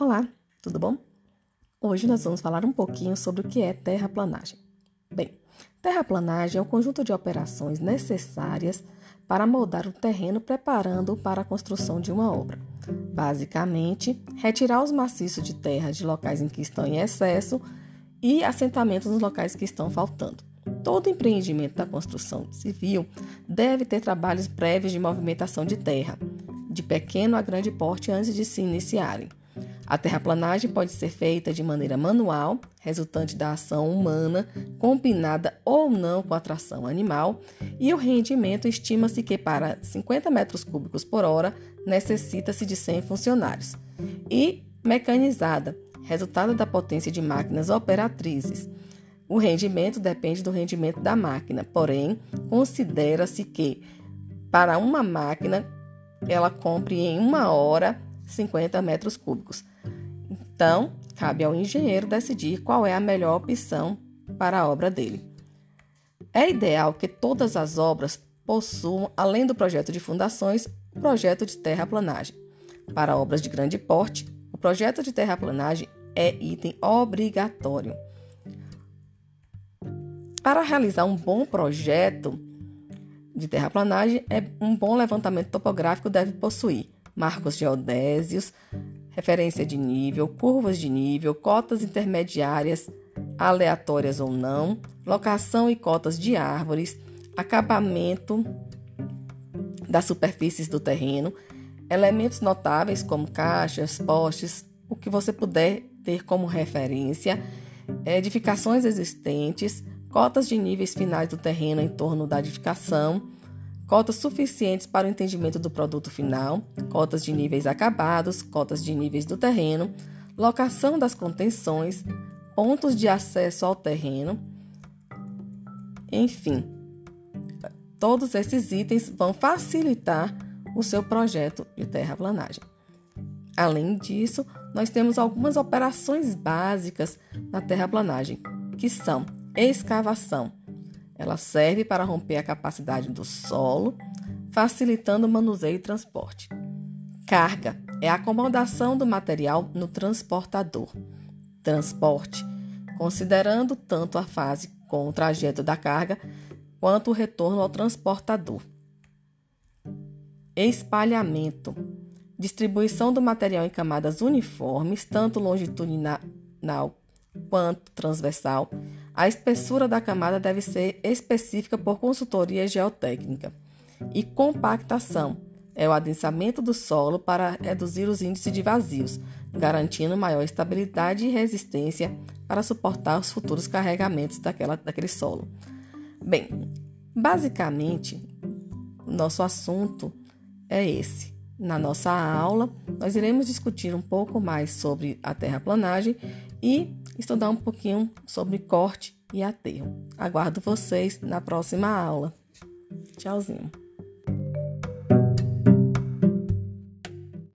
Olá, tudo bom? Hoje nós vamos falar um pouquinho sobre o que é terraplanagem. Bem, terraplanagem é o conjunto de operações necessárias para moldar o terreno preparando-o para a construção de uma obra. Basicamente, retirar os maciços de terra de locais em que estão em excesso e assentamentos nos locais que estão faltando. Todo empreendimento da construção civil deve ter trabalhos prévios de movimentação de terra, de pequeno a grande porte antes de se iniciarem. A terraplanagem pode ser feita de maneira manual, resultante da ação humana, combinada ou não com a tração animal, e o rendimento estima-se que para 50 metros cúbicos por hora necessita-se de 100 funcionários. E mecanizada, resultado da potência de máquinas operatrizes. O rendimento depende do rendimento da máquina, porém, considera-se que para uma máquina ela compre em uma hora 50 metros cúbicos. Então, cabe ao engenheiro decidir qual é a melhor opção para a obra dele. É ideal que todas as obras possuam, além do projeto de fundações, o projeto de terraplanagem. Para obras de grande porte, o projeto de terraplanagem é item obrigatório. Para realizar um bom projeto de terraplanagem, é um bom levantamento topográfico deve possuir marcos geodésios, referência de nível, curvas de nível, cotas intermediárias, aleatórias ou não, locação e cotas de árvores, acabamento das superfícies do terreno, elementos notáveis como caixas, postes, o que você puder ter como referência, edificações existentes, cotas de níveis finais do terreno em torno da edificação cotas suficientes para o entendimento do produto final, cotas de níveis acabados, cotas de níveis do terreno, locação das contenções, pontos de acesso ao terreno, enfim. Todos esses itens vão facilitar o seu projeto de terraplanagem. Além disso, nós temos algumas operações básicas na terraplanagem, que são escavação, ela serve para romper a capacidade do solo, facilitando o manuseio e transporte. Carga é a acomodação do material no transportador. Transporte, considerando tanto a fase com o trajeto da carga quanto o retorno ao transportador. Espalhamento distribuição do material em camadas uniformes, tanto longitudinal quanto transversal, a espessura da camada deve ser específica por consultoria geotécnica. E compactação é o adensamento do solo para reduzir os índices de vazios, garantindo maior estabilidade e resistência para suportar os futuros carregamentos daquela, daquele solo. Bem, basicamente, nosso assunto é esse. Na nossa aula, nós iremos discutir um pouco mais sobre a terraplanagem e estudar um pouquinho sobre corte e aterro. Aguardo vocês na próxima aula. Tchauzinho.